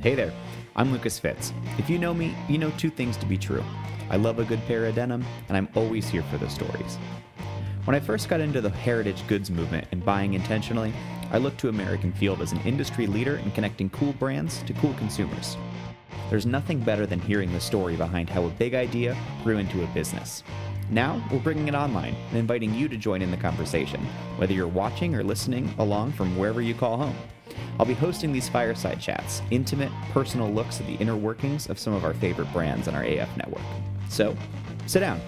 Hey there, I'm Lucas Fitz. If you know me, you know two things to be true. I love a good pair of denim, and I'm always here for the stories. When I first got into the heritage goods movement and buying intentionally, I looked to American Field as an industry leader in connecting cool brands to cool consumers. There's nothing better than hearing the story behind how a big idea grew into a business. Now, we're bringing it online and inviting you to join in the conversation, whether you're watching or listening along from wherever you call home. I'll be hosting these fireside chats, intimate, personal looks at the inner workings of some of our favorite brands on our AF network. So, sit down,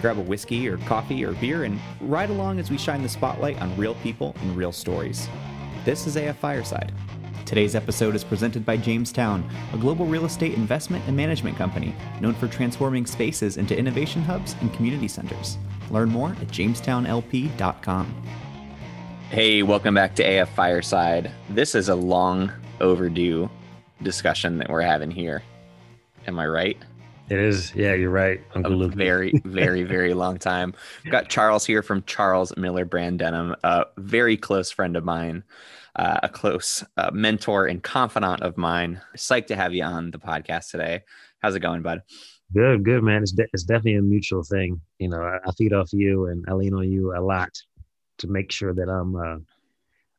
grab a whiskey or coffee or beer, and ride along as we shine the spotlight on real people and real stories. This is AF Fireside. Today's episode is presented by Jamestown, a global real estate investment and management company known for transforming spaces into innovation hubs and community centers. Learn more at jamestownlp.com. Hey, welcome back to AF Fireside. This is a long overdue discussion that we're having here. Am I right? It is. Yeah, you're right. Uncle a Luke. Very, very, very long time. We've got Charles here from Charles Miller Brand Denim, a very close friend of mine, uh, a close uh, mentor and confidant of mine. Psyched to have you on the podcast today. How's it going, bud? Good, good, man. It's, de- it's definitely a mutual thing. You know, I, I feed off you and I lean on you a lot to make sure that I'm uh,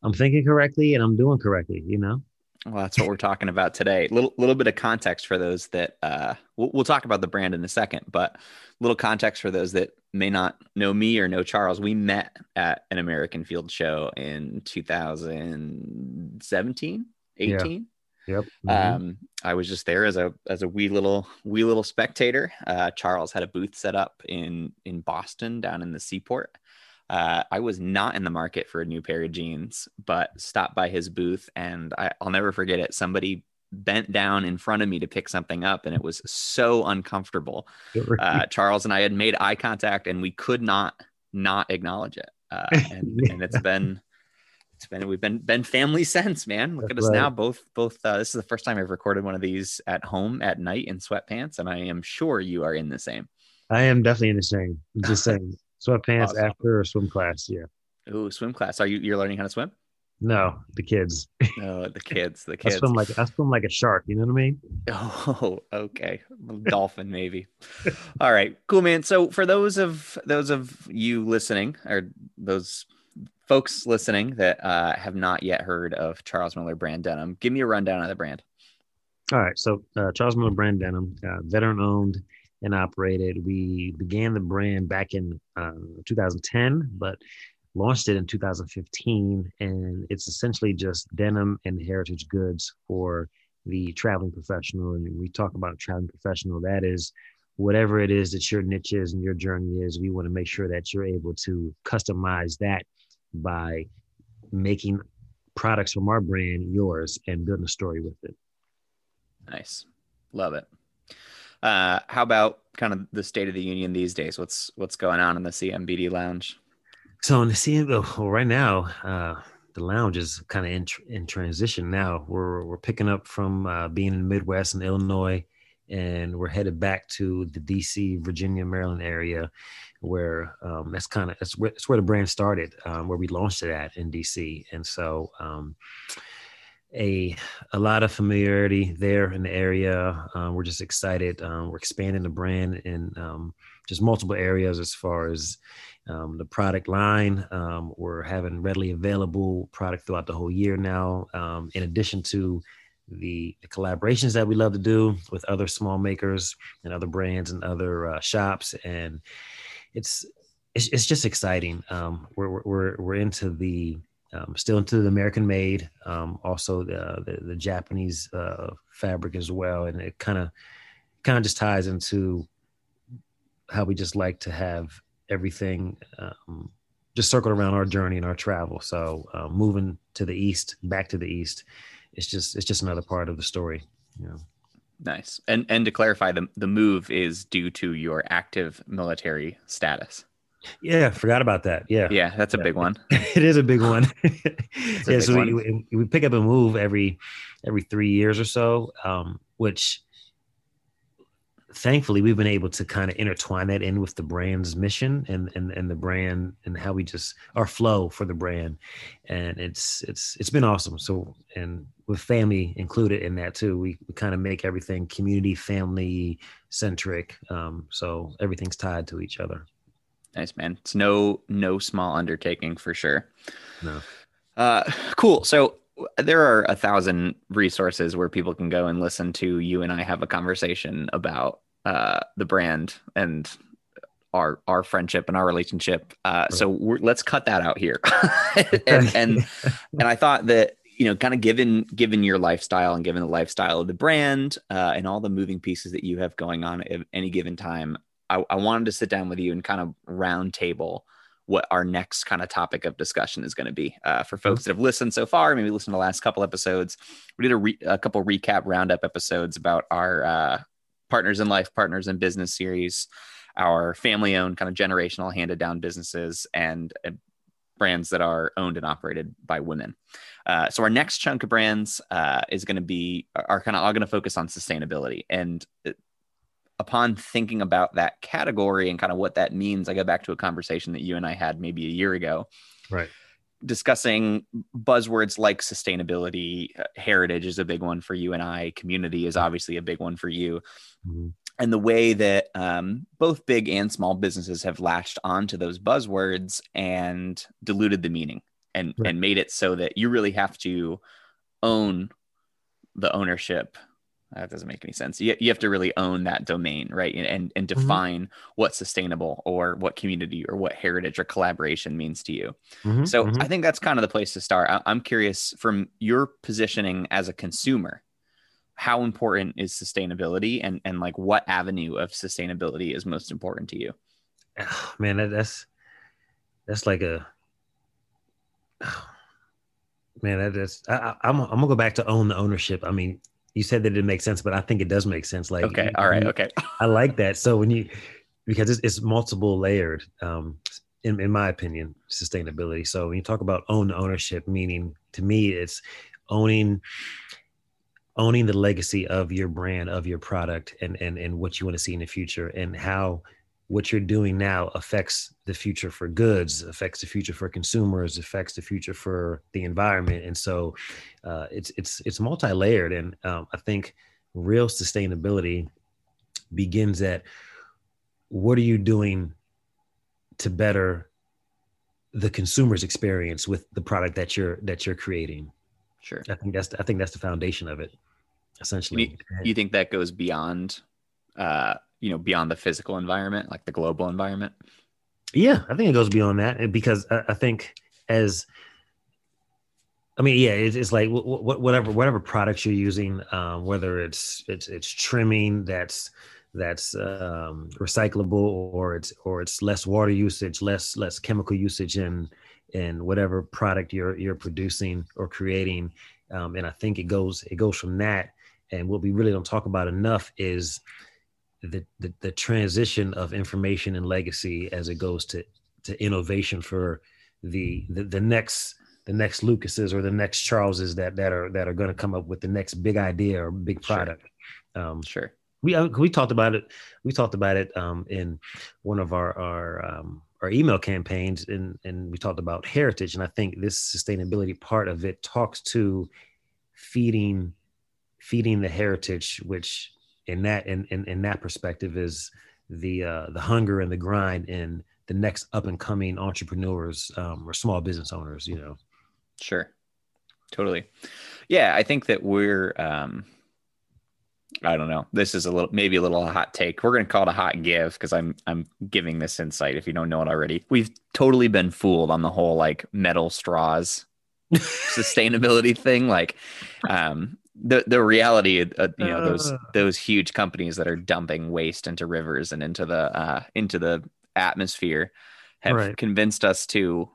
I'm thinking correctly and I'm doing correctly. You know. Well, that's what we're talking about today. Little little bit of context for those that uh, we'll, we'll talk about the brand in a second, but little context for those that may not know me or know Charles. We met at an American Field show in 2017, 18. Yeah. Yep. Mm-hmm. Um, I was just there as a as a wee little wee little spectator. Uh, Charles had a booth set up in in Boston down in the Seaport, uh, I was not in the market for a new pair of jeans, but stopped by his booth and I, I'll never forget it. Somebody bent down in front of me to pick something up and it was so uncomfortable. Uh, Charles and I had made eye contact and we could not not acknowledge it. Uh, and, and, it's been it's been we've been been family since, man. Look That's at us right. now. Both both uh, this is the first time I've recorded one of these at home at night in sweatpants, and I am sure you are in the same. I am definitely in the same. just saying sweatpants awesome. after a swim class. Yeah. Ooh, swim class. Are you you're learning how to swim? No, the kids. No, the kids. The kids. I swim like I swim like a shark. You know what I mean? Oh, okay. Dolphin, maybe. All right, cool, man. So for those of those of you listening, or those folks listening that uh, have not yet heard of Charles Miller Brand Denim, give me a rundown of the brand. All right, so uh, Charles Miller Brand Denim, uh, veteran owned and operated. We began the brand back in uh, 2010, but launched it in 2015. And it's essentially just denim and heritage goods for the traveling professional. And we talk about traveling professional, that is whatever it is that your niche is and your journey is, we want to make sure that you're able to customize that by making products from our brand yours and building a story with it. Nice. Love it. Uh, how about kind of the state of the union these days? What's what's going on in the CMBD lounge? So in the CM, well, right now, uh, the lounge is kind of in, in transition now. We're we're picking up from uh, being in the Midwest and Illinois, and we're headed back to the DC, Virginia, Maryland area, where um, that's kind of that's where, that's where the brand started, um, where we launched it at in DC, and so. Um, a a lot of familiarity there in the area. Um, we're just excited. Um, we're expanding the brand in um, just multiple areas as far as um, the product line. Um, we're having readily available product throughout the whole year now. Um, in addition to the, the, collaborations that we love to do with other small makers and other brands and other uh, shops, and it's it's, it's just exciting. we're we're we're into the um, still into the American made, um, also the, the, the Japanese uh, fabric as well, and it kind of kind of just ties into how we just like to have everything um, just circled around our journey and our travel. So uh, moving to the east, back to the east, it's just it's just another part of the story. Nice. And and to clarify, the the move is due to your active military status. Yeah, forgot about that. Yeah, yeah, that's a big one. it is a big one. yeah, big so one. We, we pick up and move every every three years or so, um, which thankfully we've been able to kind of intertwine that in with the brand's mission and and and the brand and how we just our flow for the brand and it's it's it's been awesome so and with family included in that too we, we kind of make everything community family centric um, so everything's tied to each other nice man it's no no small undertaking for sure no uh cool so there are a thousand resources where people can go and listen to you and I have a conversation about uh, the brand and our our friendship and our relationship. Uh, right. So let's cut that out here. and and and I thought that you know, kind of given given your lifestyle and given the lifestyle of the brand uh, and all the moving pieces that you have going on at any given time, I, I wanted to sit down with you and kind of round table what our next kind of topic of discussion is going to be. Uh, for folks that have listened so far, maybe listened to the last couple episodes, we did a, re- a couple recap roundup episodes about our uh, partners in life, partners in business series, our family owned kind of generational handed down businesses and, and, brands that are owned and operated by women. Uh, so our next chunk of brands uh, is going to be are kind of all going to focus on sustainability and uh, upon thinking about that category and kind of what that means, I go back to a conversation that you and I had maybe a year ago. Right. Discussing buzzwords like sustainability, uh, heritage is a big one for you and I, community is obviously a big one for you. Mm-hmm. And the way that um, both big and small businesses have latched onto those buzzwords and diluted the meaning and, right. and made it so that you really have to own the ownership that doesn't make any sense. You, you have to really own that domain, right? And and mm-hmm. define mm-hmm. what sustainable or what community or what heritage or collaboration means to you. Mm-hmm. So mm-hmm. I think that's kind of the place to start. I, I'm curious from your positioning as a consumer, how important is sustainability and and like what avenue of sustainability is most important to you? Oh, man, that, that's that's like a oh, man. That, that's I, I'm I'm gonna go back to own the ownership. I mean, you said that it didn't make sense, but I think it does make sense. Like, okay, all right, okay. I like that. So when you, because it's, it's multiple layered, um, in, in my opinion, sustainability. So when you talk about own ownership, meaning to me, it's owning, owning the legacy of your brand, of your product, and and and what you want to see in the future, and how what you're doing now affects the future for goods, affects the future for consumers, affects the future for the environment, and so uh, it's it's it's multi-layered. And um, I think real sustainability begins at what are you doing to better the consumer's experience with the product that you're that you're creating. Sure, I think that's the, I think that's the foundation of it. Essentially, you, you think that goes beyond uh, you know beyond the physical environment like the global environment yeah i think it goes beyond that because i, think as I mean, yeah, it's, it's like whatever whatever products you're using, um, whether it's it's it's trimming that's that's um, recyclable or it's or it's less water usage, less less chemical usage in in whatever product you're you're producing or creating, um, and I think it goes it goes from that. And what we really don't talk about enough is the, the, the transition of information and legacy as it goes to to innovation for the the, the next the next Lucases or the next Charleses that that are that are going to come up with the next big idea or big product. Sure. Um, sure. We uh, we talked about it. We talked about it um, in one of our our um, our email campaigns, and and we talked about heritage. And I think this sustainability part of it talks to feeding feeding the heritage, which in that in, in, in that perspective is the uh, the hunger and the grind in the next up and coming entrepreneurs um, or small business owners you know? Sure. Totally. Yeah i think that we're um i don't know. This is a little maybe a little hot take. We're going to call it a hot give because i'm i'm giving this insight if you don't know it already. We've totally been fooled on the whole like metal straws sustainability thing like um the the reality uh, you know those uh. those huge companies that are dumping waste into rivers and into the uh, into the atmosphere have right. convinced us to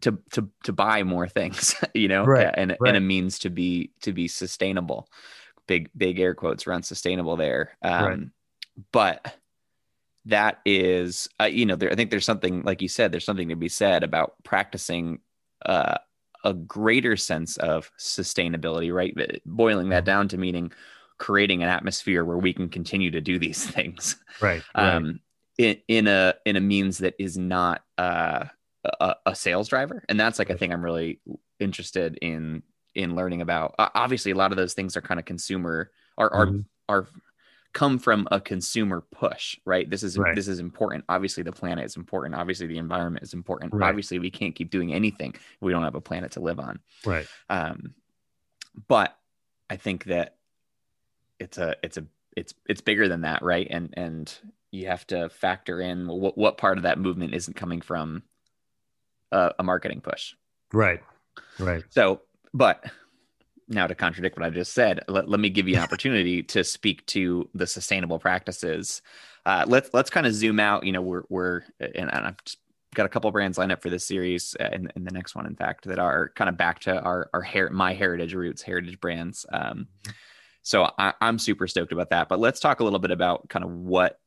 to to to buy more things you know right. and right. and a means to be to be sustainable big big air quotes around sustainable there um, but that is uh, you know there, i think there's something like you said there's something to be said about practicing uh, a greater sense of sustainability, right? Boiling that mm-hmm. down to meaning creating an atmosphere where we can continue to do these things right, right. um in, in a in a means that is not uh a, a sales driver and that's like a thing i'm really interested in in learning about uh, obviously a lot of those things are kind of consumer are are Mhm. are come from a consumer push right? This is Right. this is important. Obviously the planet is important. Obviously the environment is important. Right. obviously we can't keep doing anything we don't have a planet to live on. Right. Um but i think that it's a it's a it's it's bigger than that right? And and you have to factor in what what part of that movement isn't coming from a, a marketing push. Right. Right. So but now to contradict what i just said let, let me give you an opportunity to speak to the sustainable practices. Uh, let's let's kind of zoom out you know we're we're and, i've just got a couple brands lined up for this series uh, and, and the next one in fact that are kind of back to our our hair my heritage roots heritage brands. Um, so I, i'm super stoked about that but let's talk a little bit about kind of what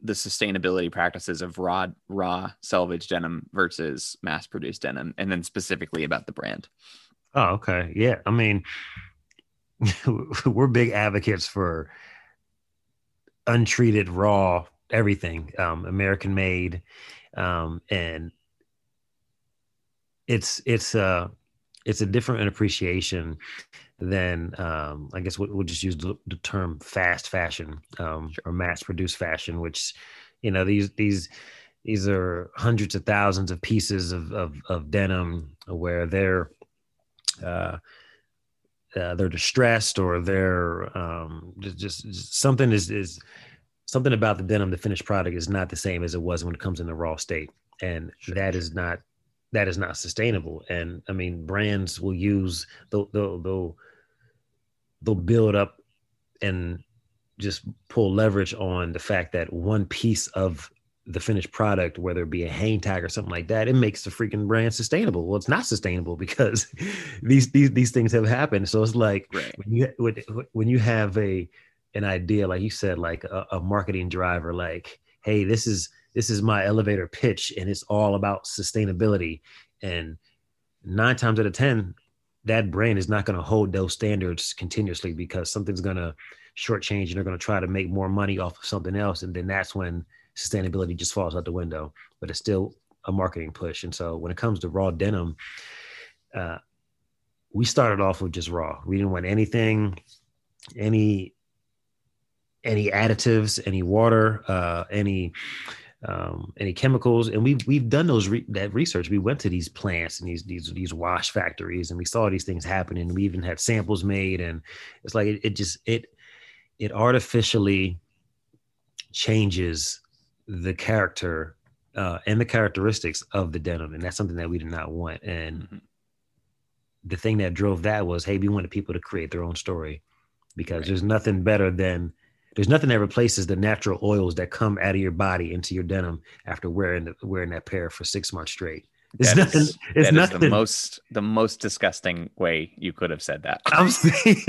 the sustainability practices of raw raw selvage denim versus mass produced denim and then specifically about the brand Oh, okay. Yeah. I mean, we're big advocates for untreated, raw everything, um, American made. Um, and it's it's a it's a different appreciation than um, I guess we'll, we'll just use the, the term fast fashion um, Sure. or mass produced fashion, which you know these these these are hundreds of thousands of pieces of of, of denim where they're uh, uh, they're distressed or they're um, just, just, just something is is something about the denim, the finished product, is not the same as it was when it comes in the raw state, and that is not that is not sustainable. And I mean, brands will use they'll they'll they'll, they'll build up and just pull leverage on the fact that one piece of the finished product, whether it be a hang tag or something like that, it makes the freaking brand sustainable. Well, it's not sustainable because these these these things have happened. So it's like right when you when, when you have a an idea, like you said, like a, a marketing driver, like, hey, this is this is my elevator pitch, and it's all about sustainability. And nine times out of ten, that brand is not going to hold those standards continuously because something's going to shortchange and they're going to try to make more money off of something else, and then that's when sustainability just falls out the window. But it's still a marketing push. And so when it comes to raw denim, uh, we started off with just raw. We didn't want anything, any any additives, any water, uh, any um, any chemicals, and we've we've done those re- that research. We went to these plants and these these these wash factories, and we saw these things happening. We even had samples made, and it's like it, it just it it artificially changes the character uh, and the characteristics of the denim, and that's something that we did not want. And Mhm. the thing that drove that was, hey, we wanted people to create their own story because Right. there's nothing better than there's nothing that replaces the natural oils that come out of your body into your denim after wearing the, wearing that pair for six months straight. It's That nothing. is- it's that nothing. the most the most disgusting way you could have said that I'm saying.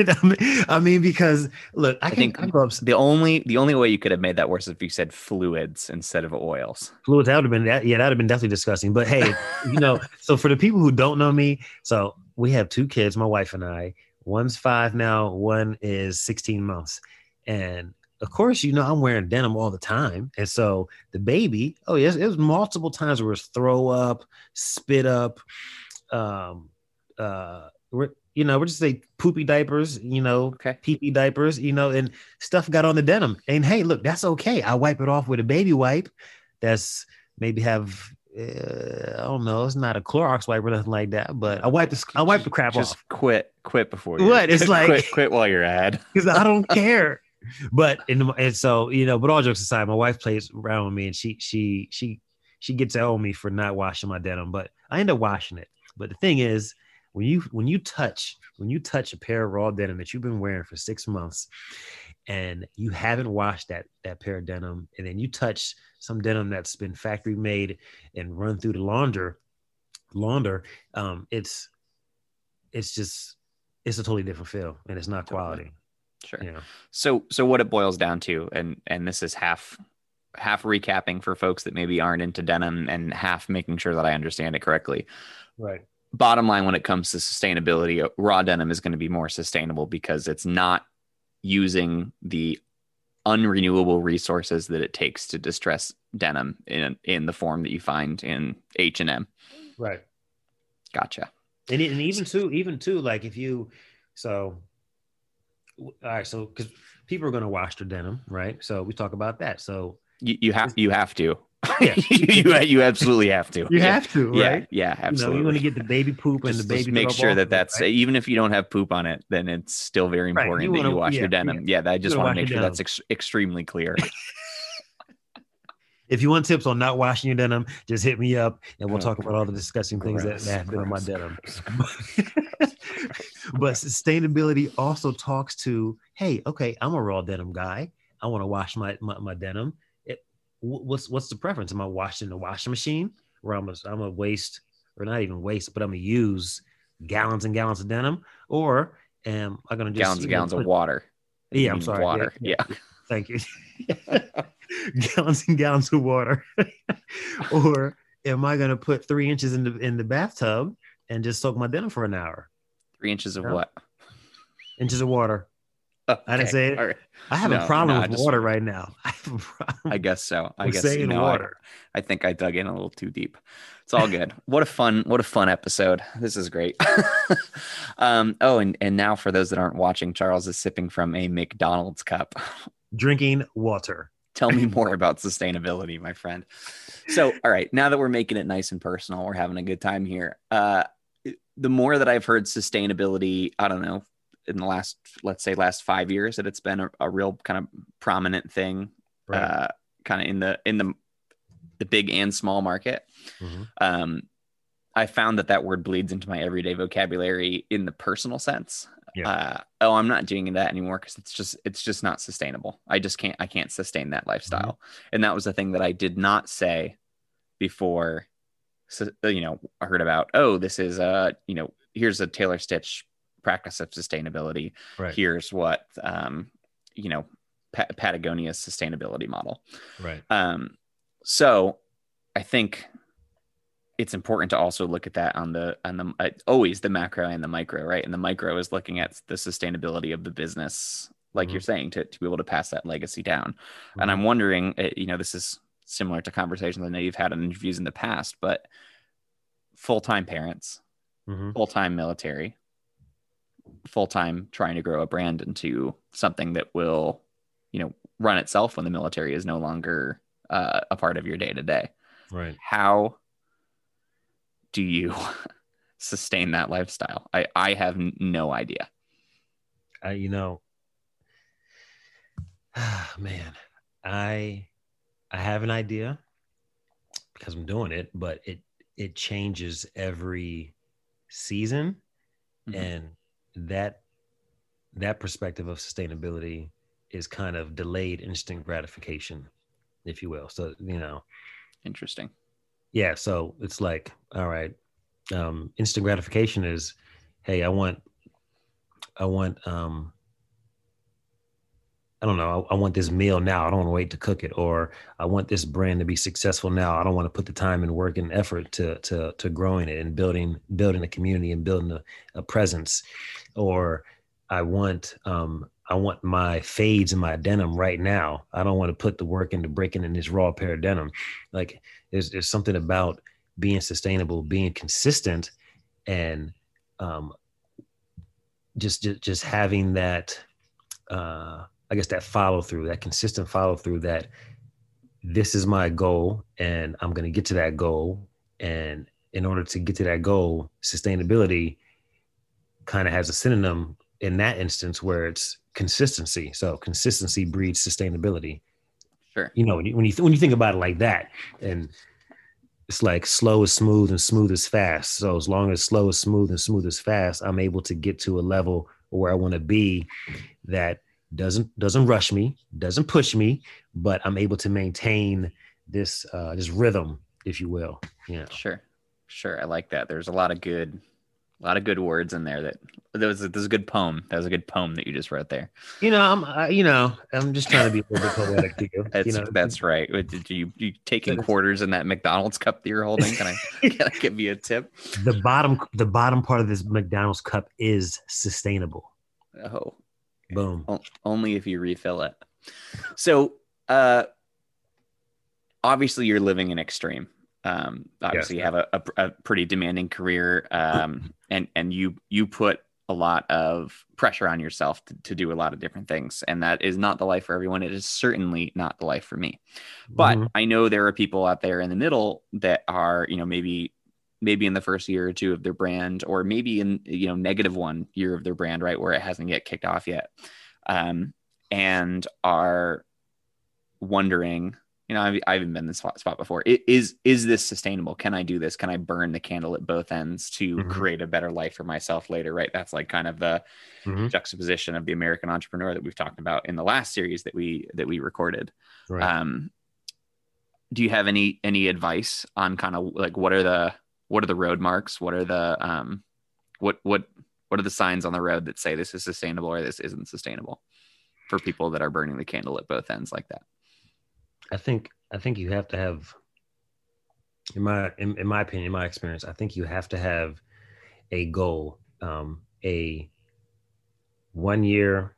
I mean, because look, I, I think I the only the only way you could have made that worse is if you said fluids instead of oils fluids. That would have been that. Yeah, that would have been definitely disgusting. But hey, you know, so for the people who don't know me, so we have two kids, my wife and I. One's five now, one is 16 months. And of course, you know, I'm wearing denim all the time. And so the baby, oh, yes, it was multiple times where it's throw up, spit up, um, uh, we're, you know, we're just say poopy diapers, you know, okay pee pee diapers, you know, and stuff got on the denim. And hey, look, that's okay. I wipe it off with a baby wipe. That's maybe have uh, I don't know. It's not a Clorox wipe or nothing like that, but I wipe the I wipe the crap just off Just quit quit before you What? It's like- quit, quit while you're ahead because I don't care. But the, and so you know, but all jokes aside, my wife plays around with me and she she she she gets on me for not washing my denim, but I end up washing it. But the thing is, when you when you touch when you touch a pair of raw denim that you've been wearing for six months, and you haven't washed that that pair of denim, and then you touch some denim that's been factory made and run through the launder, launder, um, it's it's just it's a totally different feel, and it's not quality. Sure know. so so what it boils down to and and this is half half recapping for folks that maybe aren't into denim and half making sure that i understand it correctly Right. bottom line when it comes to sustainability uh, raw denim is going to be more sustainable because it's not using the unrenewable resources that it takes to distress denim in in the form that you find in H and M. Right. Gotcha. And, and even too, even too, like if you, so, all right, so because people are going to wash their denim, right? So we talk about that. So you, you have you have to. Yeah. you, you absolutely have to. you have to, Yeah, right? yeah, You know, absolutely. you want to get the baby poop and just, the just baby. make sure that that's right? even if you don't have poop on it, then it's still very Right, important you that you wanna- wash your yeah, denim. Yeah, I just want to make your sure that's ex- extremely clear. If you want tips on not washing your denim, just hit me up and we'll Oh, talk about all the disgusting things that, gross, that have been on my denim. But sustainability also talks to, hey, okay, I'm a raw denim guy. I want to wash my, my, my denim. It, what's what's the preference? Am I washing in the washing machine where I'm a, I'm a waste or not even waste, but I'm gonna use gallons and gallons of denim, or am I gonna just gallons and gallons of water. Yeah, I'm sorry. Yeah, Water. yeah, Yeah. Thank you. gallons and gallons of water. or am I gonna put three inches in the in the bathtub and just soak my denim for an hour? Three inches of Yeah. what? Inches of water. I didn't say it. right. I have No, a problem no, with just- water right now. I have a problem I guess so. I guess saying no, I- I think I dug in a little too deep. It's all good. what a fun, what a fun episode. This is great. um, oh, and, and now for those that aren't watching, Charles is sipping from a McDonald's cup. Drinking water. Tell me more about sustainability, my friend. So, all right, now that we're making it nice and personal, we're having a good time here. Uh, the more that I've heard sustainability, I don't know, in the last, let's say, last five years, that it's been a, a real kind of prominent thing, Right. uh, kind of in the in the the big and small market. Mhm. Um, I found that that word bleeds into my everyday vocabulary in the personal sense. Yeah. Uh, oh, I'm not doing that anymore because it's just it's just not sustainable. I just can't I can't sustain that lifestyle. And that was the thing that I did not say before. So, you know, I heard about oh, this is a you know here's a Taylor Stitch practice of sustainability. Right. Here's what um, you know pa- Patagonia's sustainability model. Right. Um, so I think it's important to also look at that on the on the uh, always the macro and the micro, right? And the micro is looking at the sustainability of the business, like you're saying, to to be able to pass that legacy down. And I'm wondering, uh, you know, this is similar to conversations I know you've had in interviews in the past, but full time parents, Mhm. full time military, full time trying to grow a brand into something that will, you know, run itself when the military is no longer uh, a part of your day to day. Right. How do you sustain that lifestyle? I, I have n- no idea. I, you know, man, I I have an idea because I'm doing it, but it it changes every season, Mhm. and that that perspective of sustainability is kind of delayed instant gratification, if you will. So you know, Interesting. yeah. So it's like, all right, um, instant gratification is, hey, I want, I want, um, I don't know, I, I want this meal now. I don't want to wait to cook it, or I want this brand to be successful now. I don't want to put the time and work and effort to to to growing it and building building a community and building a, a presence, or I want um I want my fades and my denim right now. I don't want to put the work into breaking in this raw pair of denim. Like there's there's something about being sustainable, being consistent, and um, just, just just having that, uh, I guess that follow through, that consistent follow through. That this is my goal, and I'm going to get to that goal. And in order to get to that goal, sustainability kind of has a synonym in that instance where it's consistency. So consistency breeds sustainability Sure. you know when you when you, th- when you think about it like that and it's like slow is smooth and smooth is fast so as long as slow is smooth and smooth is fast i'm able to get to a level where i want to be that doesn't doesn't rush me doesn't push me but i'm able to maintain this uh this rhythm if you will yeah Sure. Sure. I like that. There's a lot of good, a lot of good words in there that there was, there's a good poem. That was a good poem that you just wrote there. you know i'm you know i'm just trying to be a little bit poetic here That's, you know that's right. Did you, you taking quarters in that McDonald's cup that you're holding? Can I, can I give you a tip? the bottom the bottom part of this mcdonald's cup is sustainable Oh, Boom. O- only if you refill it. So, uh, obviously, you're living in extreme. Um, obviously, you have a, a, a pretty demanding career, um, and and you you put a lot of pressure on yourself to, to do a lot of different things, and that is not the life for everyone. It is certainly not the life for me. But Mhm. I know there are people out there in the middle that are, you know, maybe maybe in the first year or two of their brand, or maybe in you know negative one year of their brand, right, where it hasn't yet kicked off yet, um, and are wondering, you know, I've, I haven't been in this spot, spot before. I- Is is this sustainable? Can I do this? Can I burn the candle at both ends to Mhm. create a better life for myself later? Right. That's like kind of the Mhm. juxtaposition of the American entrepreneur that we've talked about in the last series that we that we recorded. Right. Um, do you have any any advice on kind of like what are the what are the road marks? What are the um, what what what are the signs on the road that say this is sustainable or this isn't sustainable for people that are burning the candle at both ends like that? I think I think you have to have in my in, in my opinion, in my experience, I think you have to have a goal, um, a one year,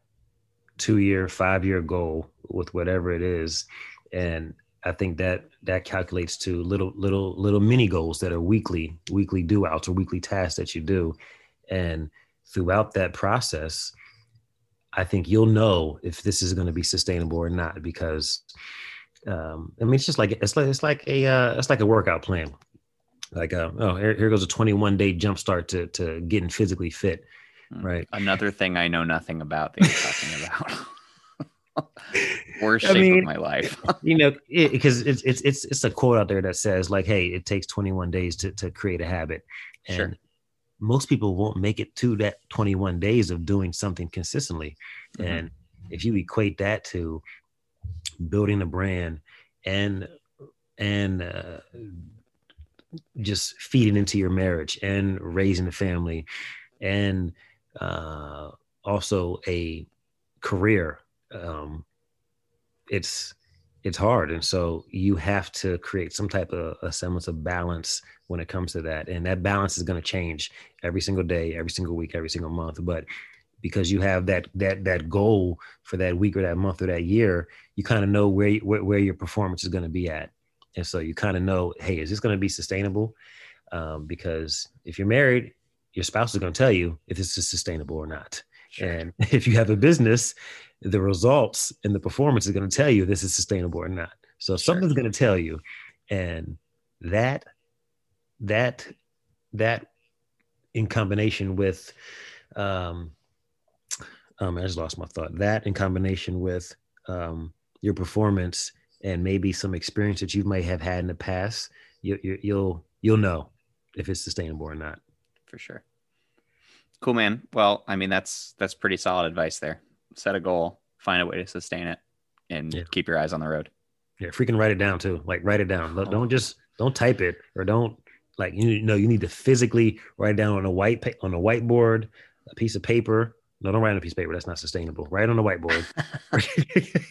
two year, five year goal with whatever it is. And I think that that calculates to little little little mini goals that are weekly, weekly do outs or weekly tasks that you do. And throughout that process, I think you'll know if this is going to be sustainable or not because um, I mean, it's just like it's like it's like a uh, it's like a workout plan. Like, uh, oh, here, here goes a 21 day jump start to to getting physically fit, Mm. right? Another thing I know nothing about that you're talking about. Worst I shape mean- of my life. you know, because it's it's it's it's a quote out there that says like, hey, it takes 21 days to to create a habit, and Sure. most people won't make it to that 21 days of doing something consistently, Mhm. and if you equate that to building a brand and and uh, just feeding into your marriage and raising a family and uh, also a career um, it's it's hard and so you have to create some type of a semblance of balance when it comes to that and that balance is going to change every single day every single week every single month but because you have that that that goal for that week or that month or that year you kind of know where, where where your performance is going to be at and so you kind of know hey is this going to be sustainable um, because if you're married your spouse is going to tell you if this is sustainable or not Sure. and if you have a business, the results and the performance is going to tell you this is sustainable or not. So Sure. something's going to tell you, and that that that in combination with um, um I just lost my thought. That in combination with um your performance and maybe some experience that you might have had in the past, you, you you'll you'll know if it's sustainable or not. for sure. Cool, man. Well, I mean, that's that's pretty solid advice there. Set a goal, find a way to sustain it, and Yeah. keep your eyes on the road. Yeah, freaking write it down too. Like write it down. Don't- Oh. Don't just don't type it or don't like you know you need to physically write it down on a white pa- on a whiteboard, a piece of paper. No, don't write on a piece of paper. That's not sustainable. Write on a whiteboard.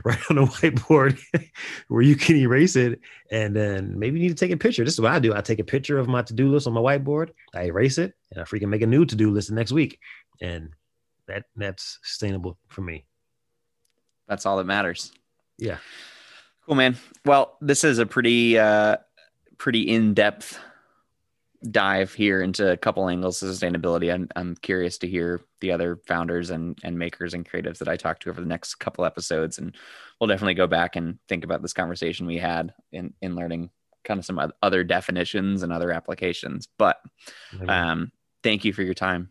write on a whiteboard where you can erase it, and then maybe you need to take a picture. This is what I do. I take a picture of my to do list on my whiteboard. I erase it, and I freaking make a new to do list the next week, and that that's sustainable for me. That's all that matters. Yeah. Cool, man. Well, this is a pretty uh pretty in-depth dive here into a couple angles of sustainability. I'm I'm curious to hear the other founders and and makers and creatives that I talked to over the next couple episodes and we'll definitely go back and think about this conversation we had in in learning kind of some other definitions and other applications. But um thank you for your time.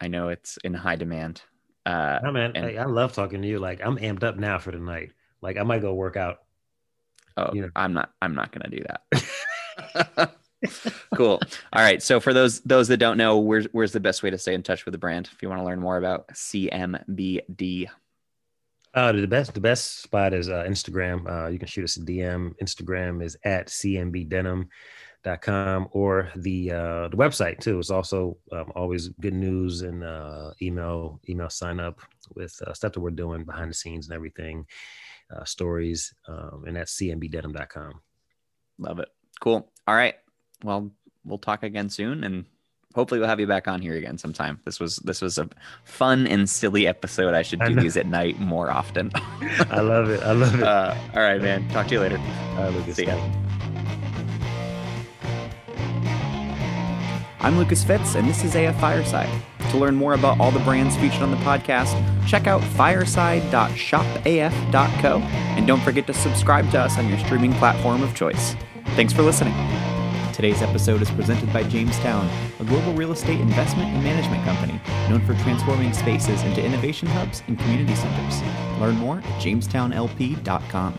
I know it's in high demand. Uh No, man, and- hey, I love talking to you. Like I'm amped up now for tonight. Like I might go work out. Oh, you know. I'm not. I'm not going to do that. cool. All right. So for those those that don't know, where's where's the best way to stay in touch with the brand if you want to learn more about CMBD? Uh, the best the best spot is uh, Instagram. Uh, you can shoot us a DM. Instagram is at cmbdenim.com or the uh, the website too. It's also um, always good news and uh, email email sign up with uh, stuff that we're doing behind the scenes and everything, uh, stories, um, and that's cmbdenim.com. Love it. Cool. All right. Well, we'll talk again soon, and hopefully we'll have you back on here again sometime. This was this was a fun and silly episode. I should do know. these at night more often. I love it. I love it. uh, all right, man. Talk to you later. Right, Lucas. See ya. I'm Lucas Fitz, and this is AF Fireside. To learn more about all the brands featured on the podcast, check out fireside.shopaf.co, and don't forget to subscribe to us on your streaming platform of choice. Thanks for listening. Today's episode is presented by Jamestown, a global real estate investment and management company known for transforming spaces into innovation hubs and community centers. Learn more at jamestownlp.com.